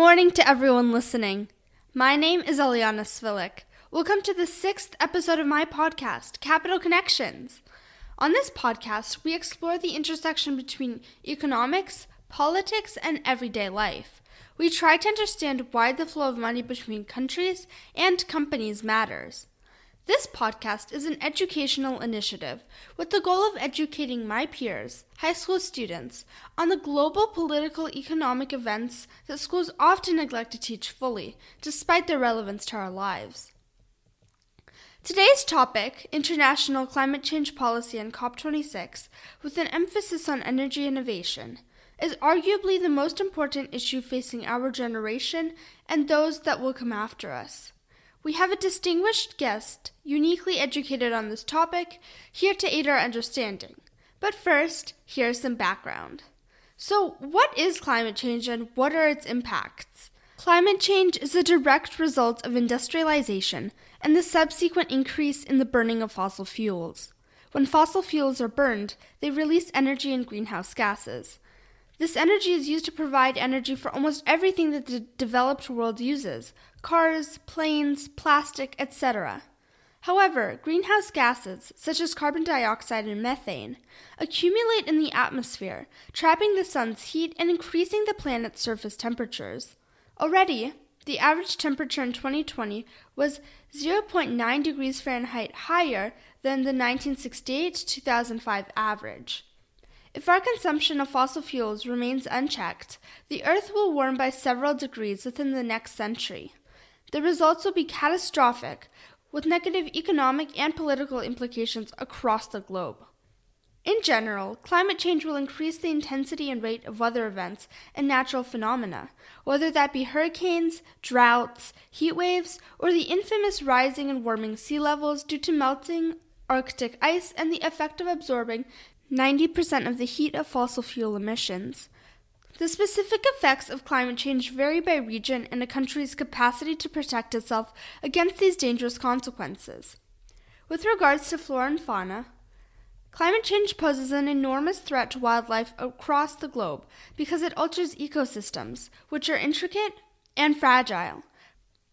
morning to everyone listening. My name is Eliana Svilik. Welcome to the sixth episode of my podcast, Capital Connections. On this podcast, we explore the intersection between economics, politics, and everyday life. We try to understand why the flow of money between countries and companies matters. This podcast is an educational initiative with the goal of educating my peers, high school students, on the global political economic events that schools often neglect to teach fully, despite their relevance to our lives. Today's topic, international climate change policy and COP26, with an emphasis on energy innovation, is arguably the most important issue facing our generation and those that will come after us. We have a distinguished guest, uniquely educated on this topic, here to aid our understanding. But first, here's some background. So, what is climate change and what are its impacts? Climate change is a direct result of industrialization and the subsequent increase in the burning of fossil fuels. When fossil fuels are burned, they release energy and greenhouse gases. This energy is used to provide energy for almost everything that the developed world uses cars, planes, plastic, etc. However, greenhouse gases, such as carbon dioxide and methane, accumulate in the atmosphere, trapping the sun's heat and increasing the planet's surface temperatures. Already, the average temperature in 2020 was 0.9 degrees Fahrenheit higher than the 1968 2005 average. If our consumption of fossil fuels remains unchecked, the Earth will warm by several degrees within the next century. The results will be catastrophic, with negative economic and political implications across the globe. In general, climate change will increase the intensity and rate of weather events and natural phenomena, whether that be hurricanes, droughts, heat waves, or the infamous rising and warming sea levels due to melting Arctic ice and the effect of absorbing 90% of the heat of fossil fuel emissions. The specific effects of climate change vary by region and a country's capacity to protect itself against these dangerous consequences. With regards to flora and fauna, climate change poses an enormous threat to wildlife across the globe because it alters ecosystems, which are intricate and fragile.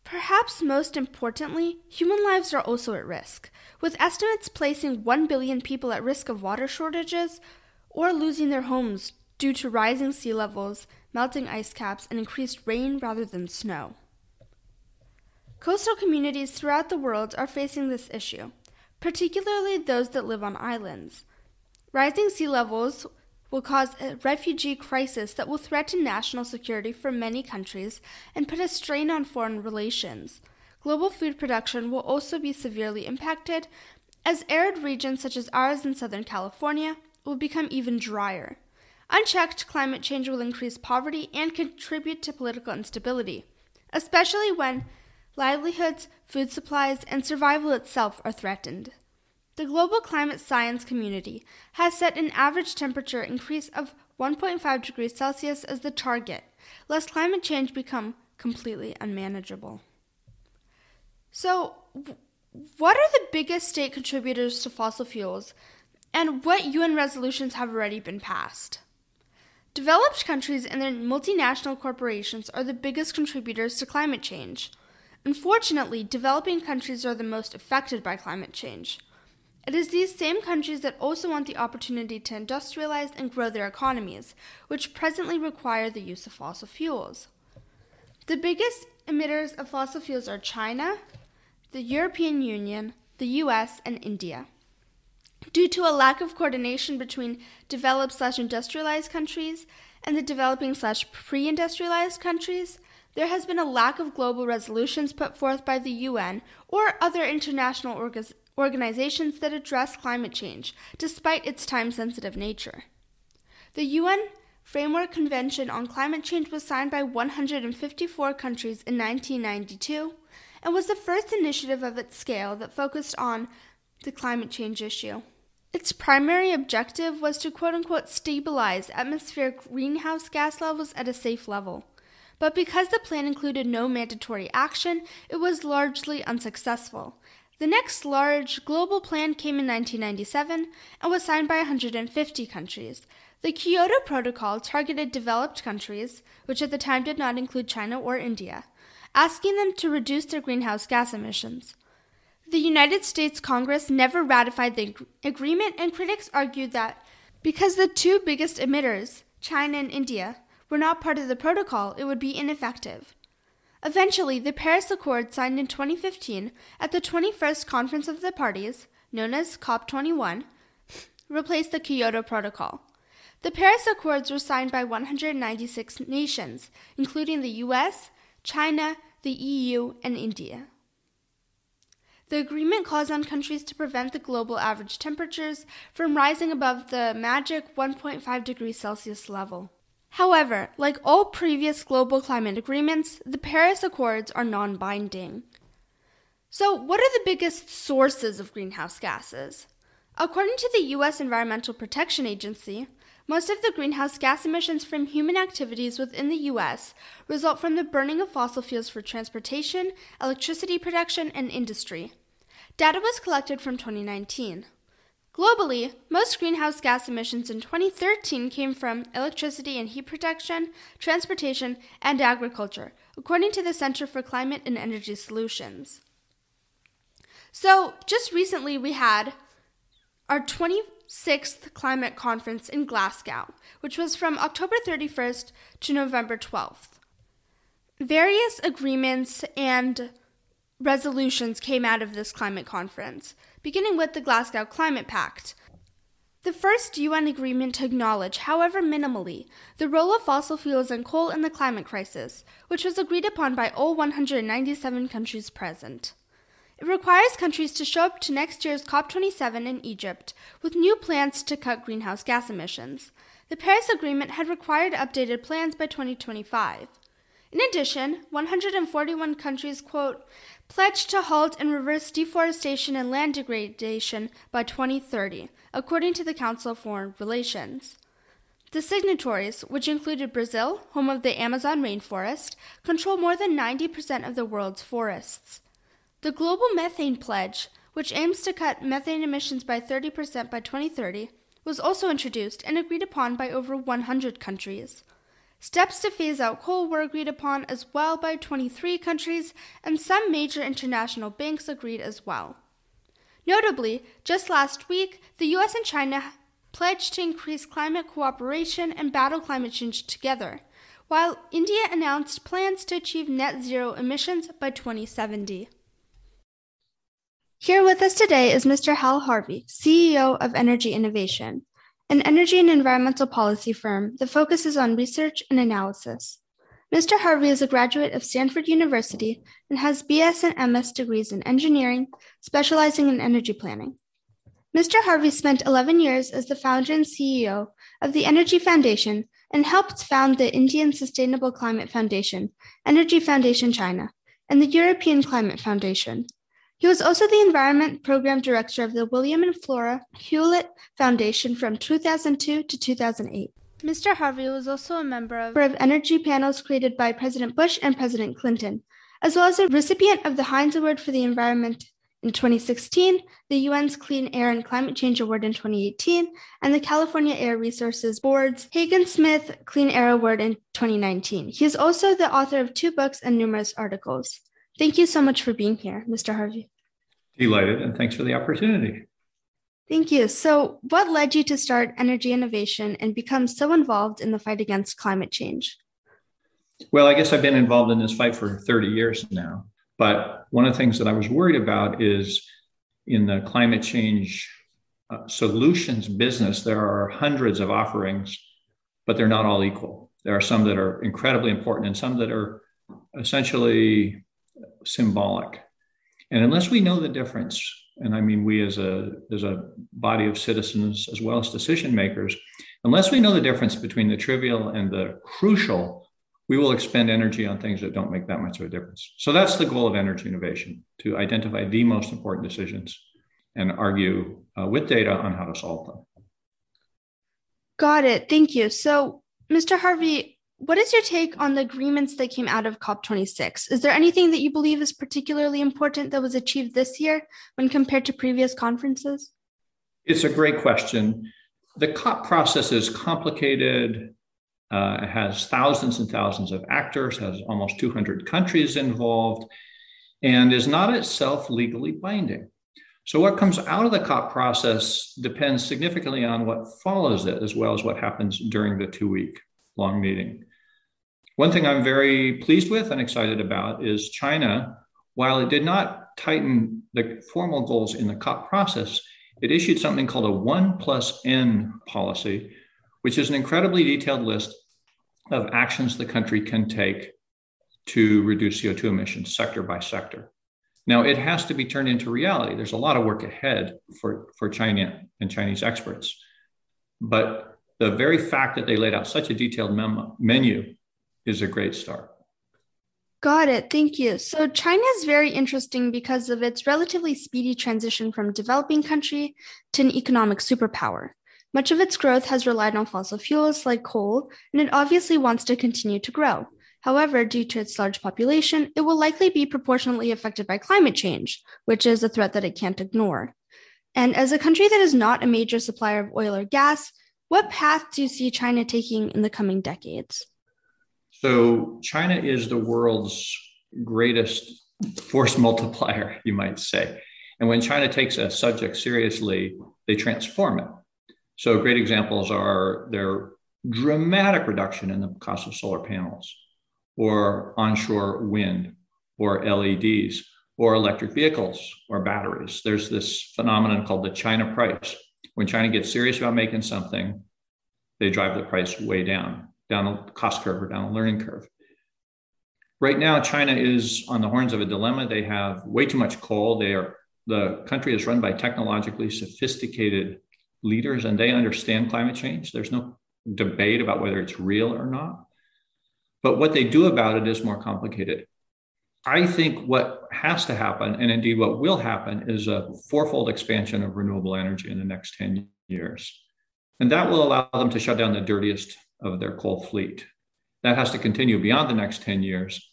Perhaps most importantly, human lives are also at risk, with estimates placing 1 billion people at risk of water shortages or losing their homes due to rising sea levels, melting ice caps, and increased rain rather than snow. Coastal communities throughout the world are facing this issue, particularly those that live on islands. Rising sea levels will cause a refugee crisis that will threaten national security for many countries and put a strain on foreign relations. Global food production will also be severely impacted, as arid regions such as ours in Southern California will become even drier. Unchecked, climate change will increase poverty and contribute to political instability, especially when livelihoods, food supplies, and survival itself are threatened. The global climate science community has set an average temperature increase of 1.5 degrees Celsius as the target, lest climate change become completely unmanageable. So, what are the biggest state contributors to fossil fuels, and what UN resolutions have already been passed? Developed countries and their multinational corporations are the biggest contributors to climate change. Unfortunately, developing countries are the most affected by climate change. It is these same countries that also want the opportunity to industrialize and grow their economies, which presently require the use of fossil fuels. The biggest emitters of fossil fuels are China, the European Union, the US, and India. Due to a lack of coordination between developed slash industrialized countries and the developing slash pre industrialized countries, there has been a lack of global resolutions put forth by the UN or other international organizations that address climate change, despite its time sensitive nature. The UN Framework Convention on Climate Change was signed by 154 countries in 1992 and was the first initiative of its scale that focused on the climate change issue. Its primary objective was to quote unquote stabilize atmospheric greenhouse gas levels at a safe level. But because the plan included no mandatory action, it was largely unsuccessful, the next large global plan came in 1997 and was signed by 150 countries. The Kyoto Protocol targeted developed countries, which at the time did not include China or India, asking them to reduce their greenhouse gas emissions. The United States Congress never ratified the agreement, and critics argued that because the two biggest emitters, China and India, were not part of the protocol, it would be ineffective. Eventually, the Paris Accord signed in 2015 at the 21st Conference of the Parties, known as COP21, replaced the Kyoto Protocol. The Paris Accords were signed by 196 nations, including the US, China, the EU, and India. The agreement calls on countries to prevent the global average temperatures from rising above the magic 1.5 degrees Celsius level. However, like all previous global climate agreements, the Paris Accords are non binding. So, what are the biggest sources of greenhouse gases? According to the U.S. Environmental Protection Agency, most of the greenhouse gas emissions from human activities within the U.S. result from the burning of fossil fuels for transportation, electricity production, and industry. Data was collected from 2019. Globally, most greenhouse gas emissions in 2013 came from electricity and heat production, transportation, and agriculture, according to the Center for Climate and Energy Solutions. So, just recently we had our 26th climate conference in Glasgow, which was from October 31st to November 12th. Various agreements and resolutions came out of this climate conference, beginning with the Glasgow Climate Pact. The first UN agreement to acknowledge, however minimally, the role of fossil fuels and coal in the climate crisis, which was agreed upon by all 197 countries present. It requires countries to show up to next year's COP27 in Egypt with new plans to cut greenhouse gas emissions. The Paris Agreement had required updated plans by 2025. In addition, 141 countries, quote, pledged to halt and reverse deforestation and land degradation by 2030, according to the Council of Foreign Relations. The signatories, which included Brazil, home of the Amazon rainforest, control more than 90% of the world's forests. The Global Methane Pledge, which aims to cut methane emissions by 30% by 2030, was also introduced and agreed upon by over 100 countries. Steps to phase out coal were agreed upon as well by 23 countries, and some major international banks agreed as well. Notably, just last week, the US and China pledged to increase climate cooperation and battle climate change together, while India announced plans to achieve net zero emissions by 2070. Here with us today is Mr. Hal Harvey, CEO of Energy Innovation an energy and environmental policy firm that focuses on research and analysis. Mr. Harvey is a graduate of Stanford University and has BS and MS degrees in engineering, specializing in energy planning. Mr. Harvey spent 11 years as the founder and CEO of the Energy Foundation and helped found the Indian Sustainable Climate Foundation, Energy Foundation China, and the European Climate Foundation. He was also the Environment Program Director of the William and Flora Hewlett Foundation from 2002 to 2008. Mr. Harvey was also a member of, of energy panels created by President Bush and President Clinton, as well as a recipient of the Heinz Award for the Environment in 2016, the UN's Clean Air and Climate Change Award in 2018, and the California Air Resources Board's Haagen-Smit Clean Air Award in 2019. He is also the author of two books and numerous articles. Thank you so much for being here, Mr. Harvey. Delighted, and thanks for the opportunity. Thank you. So, what led you to start Energy Innovation and become so involved in the fight against climate change? Well, I guess I've been involved in this fight for 30 years now. But one of the things that I was worried about is in the climate change uh, solutions business, there are hundreds of offerings, but they're not all equal. There are some that are incredibly important and some that are essentially symbolic. And unless we know the difference, and I mean we as a as a body of citizens as well as decision makers, unless we know the difference between the trivial and the crucial, we will expend energy on things that don't make that much of a difference. So that's the goal of energy innovation: to identify the most important decisions and argue uh, with data on how to solve them. Got it. Thank you. So, Mr. Harvey, what is your take on the agreements that came out of COP26? Is there anything that you believe is particularly important that was achieved this year when compared to previous conferences? It's a great question. the COP process is complicated. Uh, it has thousands and thousands of actors, has almost 200 countries involved, and is not itself legally binding. So, what comes out of the COP process depends significantly on what follows it, as well as what happens during the two week long meeting. One thing I'm very pleased with and excited about is China, while it did not tighten the formal goals in the COP process, it issued something called a 1 plus N policy, which is an incredibly detailed list of actions the country can take to reduce CO2 emissions sector by sector. Now, it has to be turned into reality. There's a lot of work ahead for, for China and Chinese experts. But the very fact that they laid out such a detailed memo, menu is a great start. Got it. Thank you. So, China is very interesting because of its relatively speedy transition from developing country to an economic superpower. Much of its growth has relied on fossil fuels like coal, and it obviously wants to continue to grow. However, due to its large population, it will likely be proportionately affected by climate change, which is a threat that it can't ignore. And as a country that is not a major supplier of oil or gas, what path do you see China taking in the coming decades? So, China is the world's greatest force multiplier, you might say. And when China takes a subject seriously, they transform it. So, great examples are their dramatic reduction in the cost of solar panels, or onshore wind, or LEDs, or electric vehicles, or batteries. There's this phenomenon called the China price. When China gets serious about making something, they drive the price way down down a cost curve or down a learning curve. Right now, China is on the horns of a dilemma. They have way too much coal. They are the country is run by technologically sophisticated leaders, and they understand climate change. There's no debate about whether it's real or not. But what they do about it is more complicated. I think what has to happen, and indeed what will happen, is a fourfold expansion of renewable energy in the next 10 years. And that will allow them to shut down the dirtiest of their coal fleet. That has to continue beyond the next 10 years.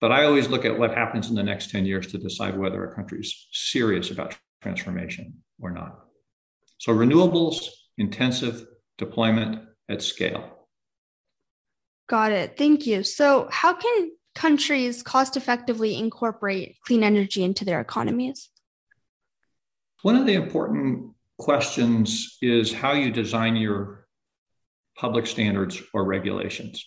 But I always look at what happens in the next 10 years to decide whether a country is serious about transformation or not. So, renewables, intensive deployment at scale. Got it. Thank you. So, how can countries cost effectively incorporate clean energy into their economies? One of the important questions is how you design your public standards or regulations.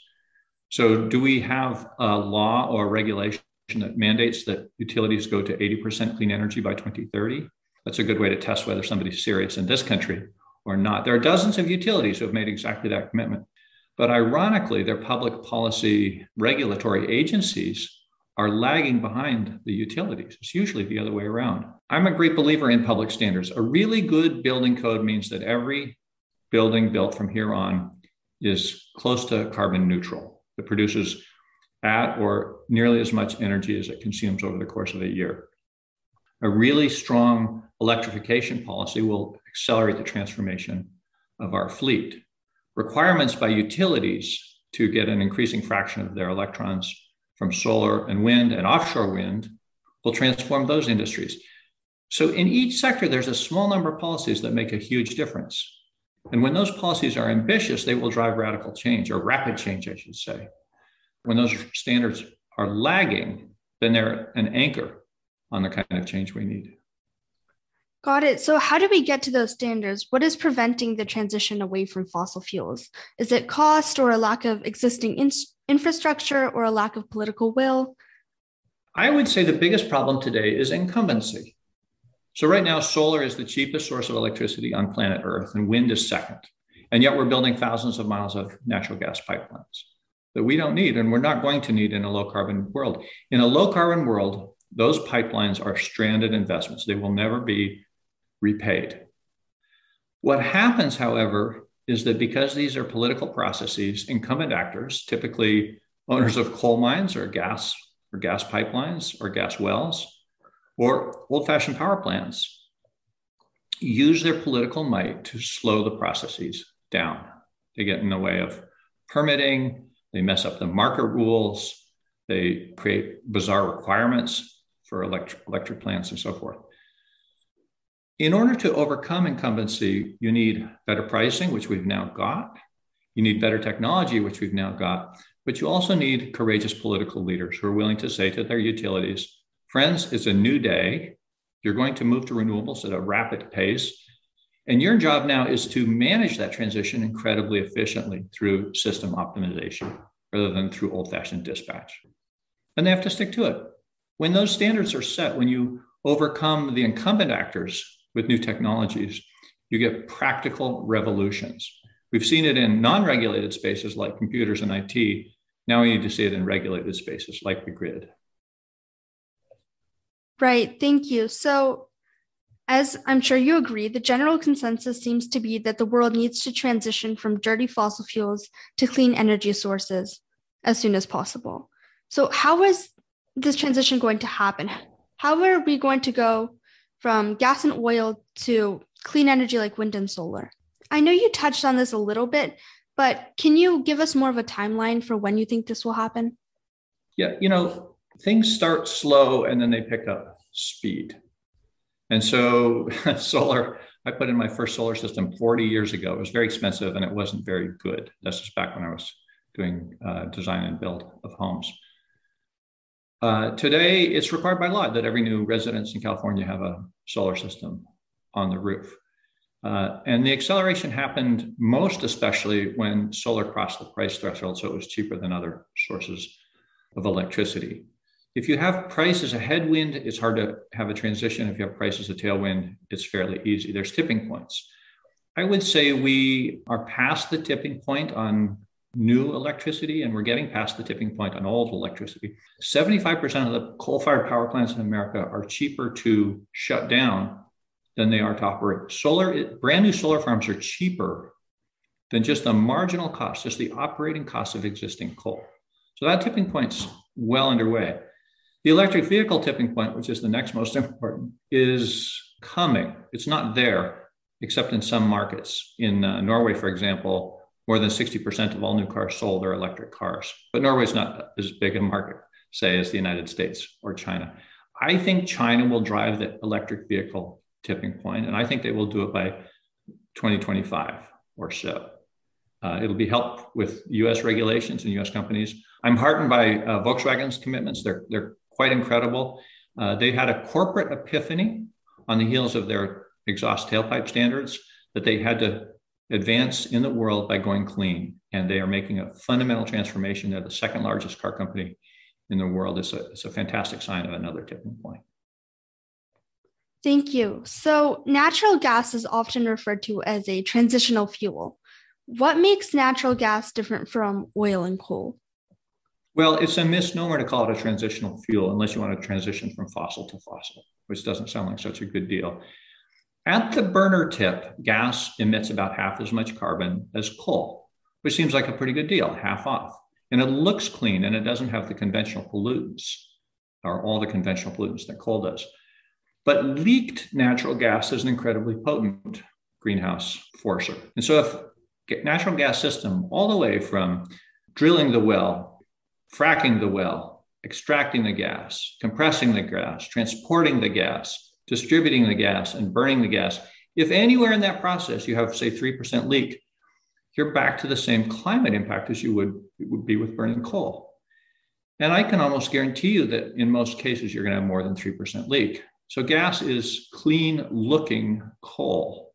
So, do we have a law or regulation that mandates that utilities go to 80% clean energy by 2030? That's a good way to test whether somebody's serious in this country or not. There are dozens of utilities who have made exactly that commitment. But ironically, their public policy regulatory agencies are lagging behind the utilities. It's usually the other way around. I'm a great believer in public standards. A really good building code means that every building built from here on is close to carbon neutral. It produces at or nearly as much energy as it consumes over the course of a year. A really strong electrification policy will accelerate the transformation of our fleet. Requirements by utilities to get an increasing fraction of their electrons from solar and wind and offshore wind will transform those industries. So, in each sector, there's a small number of policies that make a huge difference. And when those policies are ambitious, they will drive radical change or rapid change, I should say. When those standards are lagging, then they're an anchor on the kind of change we need. Got it. So, how do we get to those standards? What is preventing the transition away from fossil fuels? Is it cost or a lack of existing in- infrastructure or a lack of political will? I would say the biggest problem today is incumbency. So right now, solar is the cheapest source of electricity on planet Earth, and wind is second. And yet we're building thousands of miles of natural gas pipelines that we don't need and we're not going to need in a low carbon world. In a low carbon world, those pipelines are stranded investments. They will never be repaid. What happens, however, is that because these are political processes, incumbent actors, typically owners of coal mines or gas or gas pipelines or gas wells, or old fashioned power plants use their political might to slow the processes down. They get in the way of permitting, they mess up the market rules, they create bizarre requirements for electric, electric plants and so forth. In order to overcome incumbency, you need better pricing, which we've now got. You need better technology, which we've now got. But you also need courageous political leaders who are willing to say to their utilities, friends, it's a new day. You're going to move to renewables at a rapid pace. And your job now is to manage that transition incredibly efficiently through system optimization rather than through old fashioned dispatch. And they have to stick to it. When those standards are set, when you overcome the incumbent actors with new technologies, you get practical revolutions. We've seen it in non regulated spaces like computers and IT. Now we need to see it in regulated spaces like the grid. Right. Thank you. So, as I'm sure you agree, the general consensus seems to be that the world needs to transition from dirty fossil fuels to clean energy sources as soon as possible. So, how is this transition going to happen? How are we going to go from gas and oil to clean energy like wind and solar? I know you touched on this a little bit, but can you give us more of a timeline for when you think this will happen? Yeah, you know, things start slow and then they pick up speed. And so solar, I put in my first solar system 40 years ago. It was very expensive and it wasn't very good. That's just back when I was doing uh, design and build of homes. Uh, today, it's required by law that every new residence in California have a solar system on the roof. Uh, and the acceleration happened most especially when solar crossed the price threshold, so it was cheaper than other sources of electricity. If you have price as a headwind, it's hard to have a transition. If you have price as a tailwind, it's fairly easy. There's tipping points. I would say we are past the tipping point on new electricity and we're getting past the tipping point on old electricity. 75% of the coal fired power plants in America are cheaper to shut down than they are to operate. Solar, brand new solar farms are cheaper than just the marginal cost, just the operating cost of existing coal. So that tipping point's well underway. The electric vehicle tipping point, which is the next most important, is coming. It's not there, except in some markets. In uh, Norway, for example, more than 60% of all new cars sold are electric cars. But Norway's not as big a market, say, as the United States or China. I think China will drive the electric vehicle tipping point, and I think they will do it by 2025 or so. Uh, it'll be helped with US regulations and US companies. I'm heartened by uh, Volkswagen's commitments. They're, they're quite incredible. Uh, they had a corporate epiphany on the heels of their exhaust tailpipe standards that they had to advance in the world by going clean. And they are making a fundamental transformation. They're the second largest car company in the world. It's a, it's a fantastic sign of another tipping point. Thank you. So, natural gas is often referred to as a transitional fuel. What makes natural gas different from oil and coal? Well, it's a misnomer to call it a transitional fuel unless you want to transition from fossil to fossil, which doesn't sound like such a good deal. At the burner tip, gas emits about half as much carbon as coal, which seems like a pretty good deal, half off. And it looks clean and it doesn't have the conventional pollutants or all the conventional pollutants that coal does. But leaked natural gas is an incredibly potent greenhouse forcer. And so if natural gas system all the way from drilling the well, fracking the well, extracting the gas, compressing the gas, transporting the gas, distributing the gas and burning the gas. If anywhere in that process you have, say, 3% leak, you're back to the same climate impact as you would, would be with burning coal. And I can almost guarantee you that in most cases, you're going to have more than 3% leak. So gas is clean looking coal.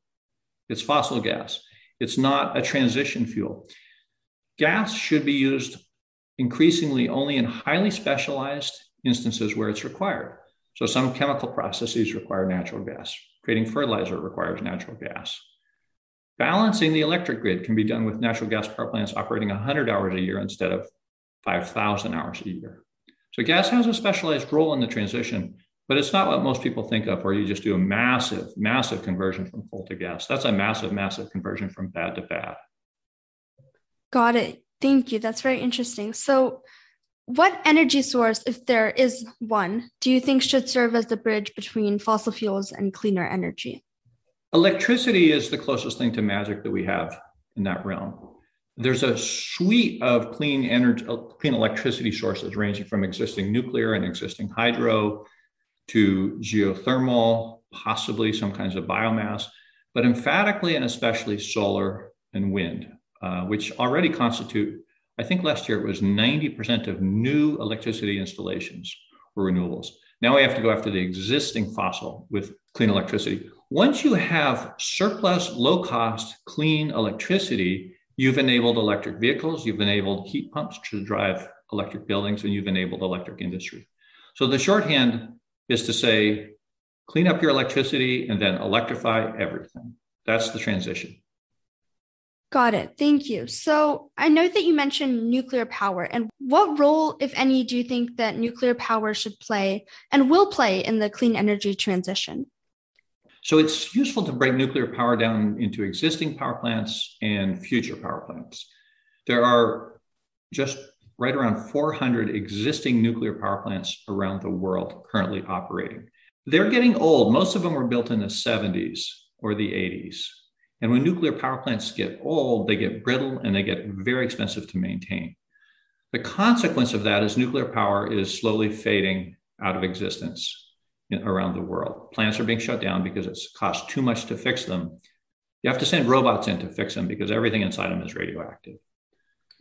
It's fossil gas. It's not a transition fuel. Gas should be used increasingly only in highly specialized instances where it's required. So some chemical processes require natural gas. Creating fertilizer requires natural gas. Balancing the electric grid can be done with natural gas power plants operating 100 hours a year instead of 5,000 hours a year. So gas has a specialized role in the transition, but it's not what most people think of where you just do a massive, massive conversion from coal to gas. That's a massive, massive conversion from bad to bad. Got it. Thank you. That's very interesting. So what energy source, if there is one, do you think should serve as the bridge between fossil fuels and cleaner energy? Electricity is the closest thing to magic that we have in that realm. There's a suite of clean energy, clean electricity sources ranging from existing nuclear and existing hydro to geothermal possibly some kinds of biomass, but emphatically and especially solar and wind, uh, which already constitute, I think last year it was 90% of new electricity installations were renewables. Now we have to go after the existing fossil with clean electricity. Once you have surplus, low cost, clean electricity, you've enabled electric vehicles, you've enabled heat pumps to drive electric buildings, and you've enabled electric industry. So the shorthand is to say, clean up your electricity and then electrify everything. That's the transition. Got it. Thank you. So I know that you mentioned nuclear power. And what role, if any, do you think that nuclear power should play and will play in the clean energy transition? So it's useful to break nuclear power down into existing power plants and future power plants. There are just right around 400 existing nuclear power plants around the world currently operating. They're getting old. Most of them were built in the 70s or the 80s. And when nuclear power plants get old, they get brittle and they get very expensive to maintain. The consequence of that is nuclear power is slowly fading out of existence around the world. Plants are being shut down because it's cost too much to fix them. You have to send robots in to fix them because everything inside them is radioactive.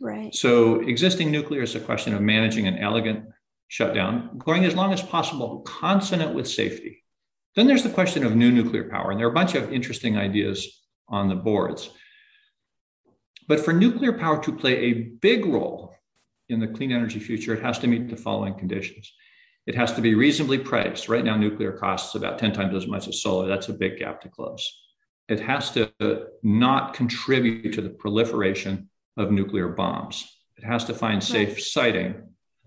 Right. So existing nuclear is a question of managing an elegant shutdown, going as long as possible, consonant with safety. Then there's the question of new nuclear power, and there are a bunch of interesting ideas on the boards. But for nuclear power to play a big role in the clean energy future, it has to meet the following conditions. It has to be reasonably priced. Right now, nuclear costs about 10 times as much as solar. That's a big gap to close. It has to not contribute to the proliferation of nuclear bombs. It has to find safe siting.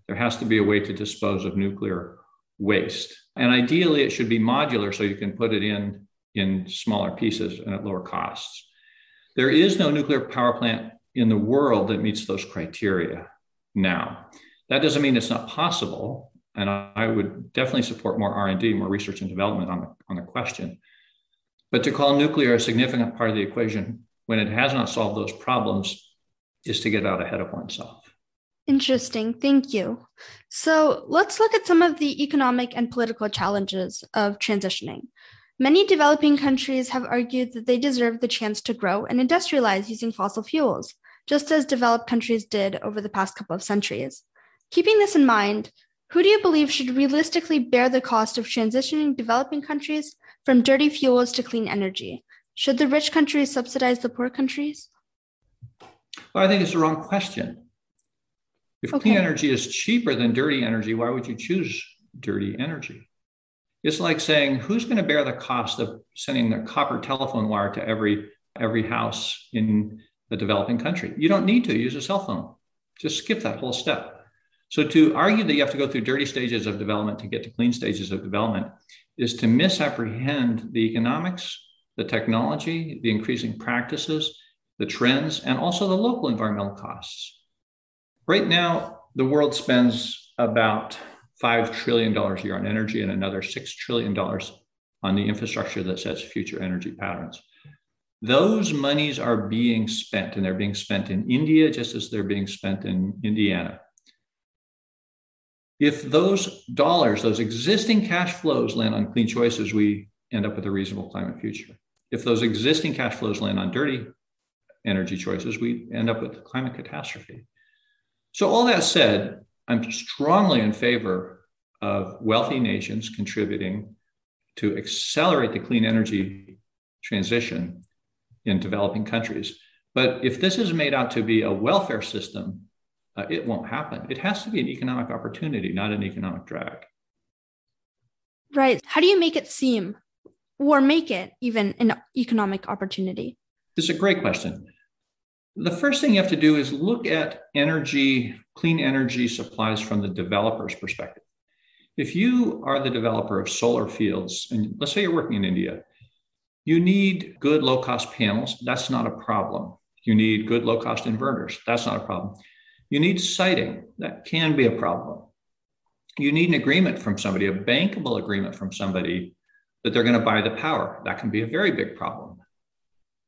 There has to be a way to dispose of nuclear waste. And ideally, it should be modular so you can put it in in smaller pieces and at lower costs. There is no nuclear power plant in the world that meets those criteria now. That doesn't mean it's not possible and I would definitely support more R&D, more research and development on the, on the question. But to call nuclear a significant part of the equation when it has not solved those problems is to get out ahead of oneself. Interesting. Thank you. So let's look at some of the economic and political challenges of transitioning. Many developing countries have argued that they deserve the chance to grow and industrialize using fossil fuels, just as developed countries did over the past couple of centuries. Keeping this in mind, who do you believe should realistically bear the cost of transitioning developing countries from dirty fuels to clean energy? Should the rich countries subsidize the poor countries? Well, I think it's the wrong question. If okay. clean energy is cheaper than dirty energy, why would you choose dirty energy? It's like saying, who's going to bear the cost of sending the copper telephone wire to every every house in the developing country? You don't need to use a cell phone. Just skip that whole step. So to argue that you have to go through dirty stages of development to get to clean stages of development is to misapprehend the economics, the technology, the increasing practices, the trends, and also the local environmental costs. Right now, the world spends about $5 trillion a year on energy and another $6 trillion on the infrastructure that sets future energy patterns. Those monies are being spent, and they're being spent in India just as they're being spent in Indiana. If those dollars, those existing cash flows land on clean choices, we end up with a reasonable climate future. If those existing cash flows land on dirty energy choices, we end up with climate catastrophe. So, all that said, I'm strongly in favor of wealthy nations contributing to accelerate the clean energy transition in developing countries. But if this is made out to be a welfare system uh, it won't happen. It has to be an economic opportunity, not an economic drag. Right. How do you make it seem or make it even an economic opportunity? This is a great question. The first thing you have to do is look at energy, clean energy supplies from the developer's perspective. If you are the developer of solar fields, and let's say you're working in India, you need good low cost panels. That's not a problem. You need good low cost inverters. That's not a problem. You need siting. That can be a problem. You need an agreement from somebody, a bankable agreement from somebody that they're going to buy the power. That can be a very big problem.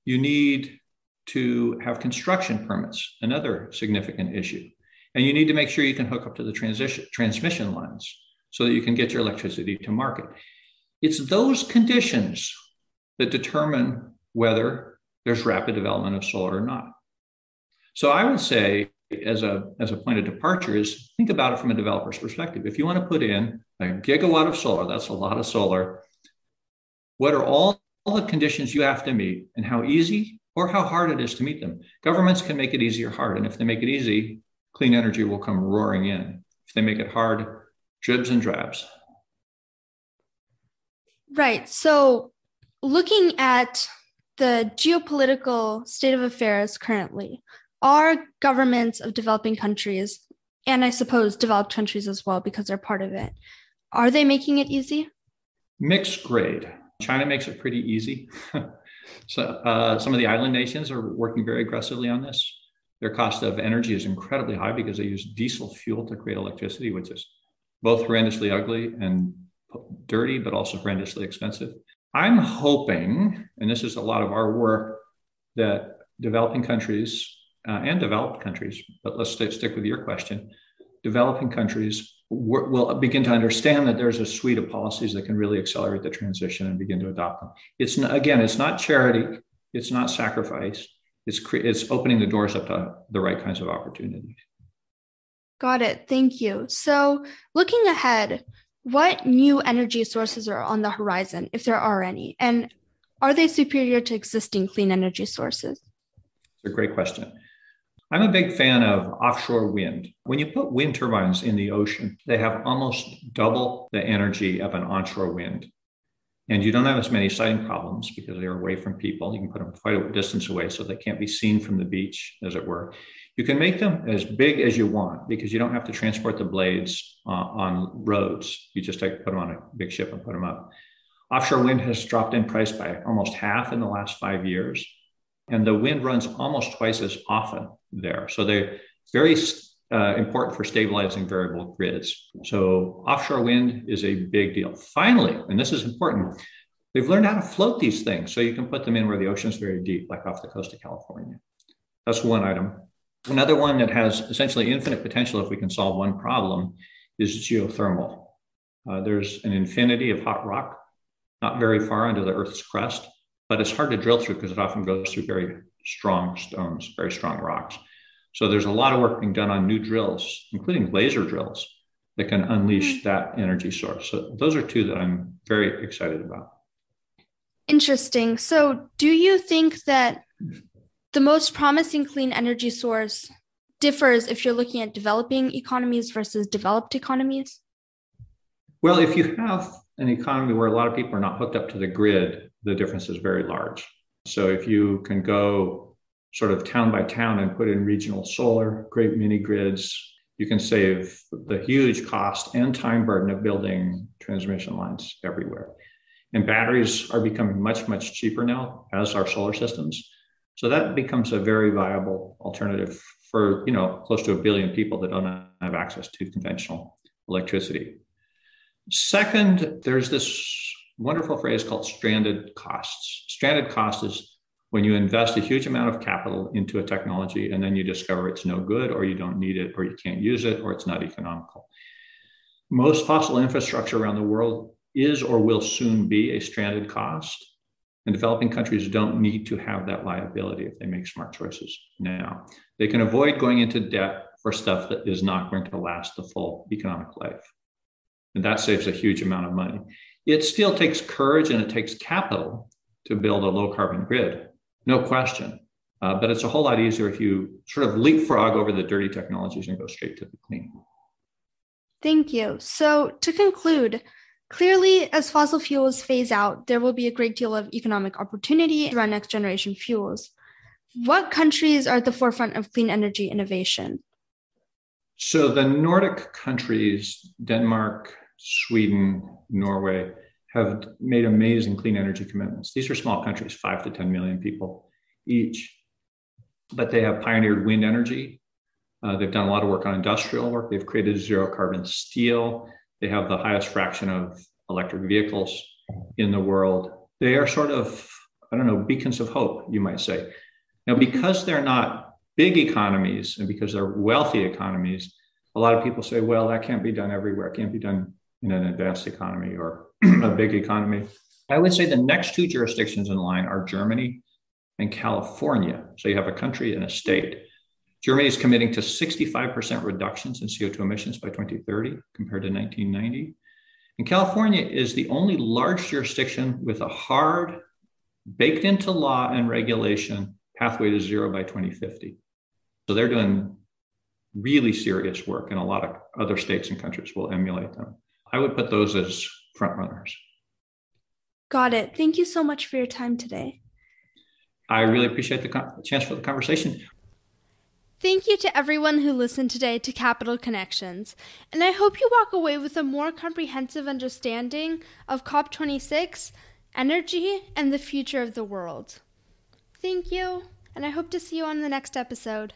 You need to have construction permits, another significant issue. And you need to make sure you can hook up to the transition, transmission lines so that you can get your electricity to market. It's those conditions that determine whether there's rapid development of solar or not. So I would say, as a, as a point of departure, is think about it from a developer's perspective. If you want to put in a gigawatt of solar, that's a lot of solar. What are all, all the conditions you have to meet and how easy or how hard it is to meet them? Governments can make it easy or hard. And if they make it easy, clean energy will come roaring in. If they make it hard, dribs and drabs. Right. So, looking at the geopolitical state of affairs currently, are governments of developing countries, and I suppose developed countries as well, because they're part of it, are they making it easy? Mixed grade. China makes it pretty easy. so, uh, some of the island nations are working very aggressively on this. Their cost of energy is incredibly high because they use diesel fuel to create electricity, which is both horrendously ugly and dirty, but also horrendously expensive. I'm hoping, and this is a lot of our work, that developing countries uh, and developed countries, but let's stay, stick with your question, developing countries will begin to understand that there's a suite of policies that can really accelerate the transition and begin to adopt them. It's not, again, it's not charity, it's not sacrifice. It's, cre- it's opening the doors up to the right kinds of opportunities. Got it. Thank you. So, looking ahead, what new energy sources are on the horizon, if there are any? And are they superior to existing clean energy sources? It's a great question. I'm a big fan of offshore wind. When you put wind turbines in the ocean, they have almost double the energy of an onshore wind. And you don't have as many siting problems because they're away from people. You can put them quite a distance away so they can't be seen from the beach, as it were. You can make them as big as you want because you don't have to transport the blades uh, on roads. You just put them on a big ship and put them up. Offshore wind has dropped in price by almost half in the last five years. And the wind runs almost twice as often there. So they're very uh, important for stabilizing variable grids. So offshore wind is a big deal. Finally, and this is important, they've learned how to float these things so you can put them in where the ocean's very deep, like off the coast of California. That's one item. Another one that has essentially infinite potential if we can solve one problem is geothermal. Uh, there's an infinity of hot rock, not very far under the Earth's crust, but it's hard to drill through because it often goes through very strong stones, very strong rocks. So there's a lot of work being done on new drills, including laser drills, that can unleash hmm. that energy source. So those are two that I'm very excited about. Interesting. So do you think that the most promising clean energy source differs if you're looking at developing economies versus developed economies? Well, if you have an economy where a lot of people are not hooked up to the grid, the difference is very large. So if you can go sort of town by town and put in regional solar, great mini grids, you can save the huge cost and time burden of building transmission lines everywhere. And batteries are becoming much, much cheaper now, as are solar systems. So that becomes a very viable alternative for you know close to a billion people that don't have access to conventional electricity. Second, there's this wonderful phrase called stranded costs. Stranded cost is when you invest a huge amount of capital into a technology and then you discover it's no good or you don't need it or you can't use it or it's not economical. Most fossil infrastructure around the world is or will soon be a stranded cost. And developing countries don't need to have that liability if they make smart choices now. They can avoid going into debt for stuff that is not going to last the full economic life. And that saves a huge amount of money. It still takes courage and it takes capital to build a low carbon grid, no question. Uh, but it's a whole lot easier if you sort of leapfrog over the dirty technologies and go straight to the clean. Thank you. So, to conclude, Clearly, as fossil fuels phase out, there will be a great deal of economic opportunity around next generation fuels. What countries are at the forefront of clean energy innovation? So, the Nordic countries, Denmark, Sweden, Norway, have made amazing clean energy commitments. These are small countries, five to 10 million people each, but they have pioneered wind energy. Uh, they've done a lot of work on industrial work. They've created zero carbon steel. They have the highest fraction of electric vehicles in the world. They are sort of, I don't know, beacons of hope, you might say. Now, because they're not big economies and because they're wealthy economies, a lot of people say, well, that can't be done everywhere. It can't be done in an advanced economy or a big economy. I would say the next two jurisdictions in line are Germany and California. So you have a country and a state. Germany is committing to 65% reductions in CO2 emissions by 2030 compared to 1990. And California is the only large jurisdiction with a hard, baked into law and regulation pathway to zero by 2050. So they're doing really serious work, and a lot of other states and countries will emulate them. I would put those as front runners. Got it. Thank you so much for your time today. I really appreciate the con- chance for the conversation. Thank you to everyone who listened today to Capital Connections, and I hope you walk away with a more comprehensive understanding of COP26, energy, and the future of the world. Thank you, and I hope to see you on the next episode.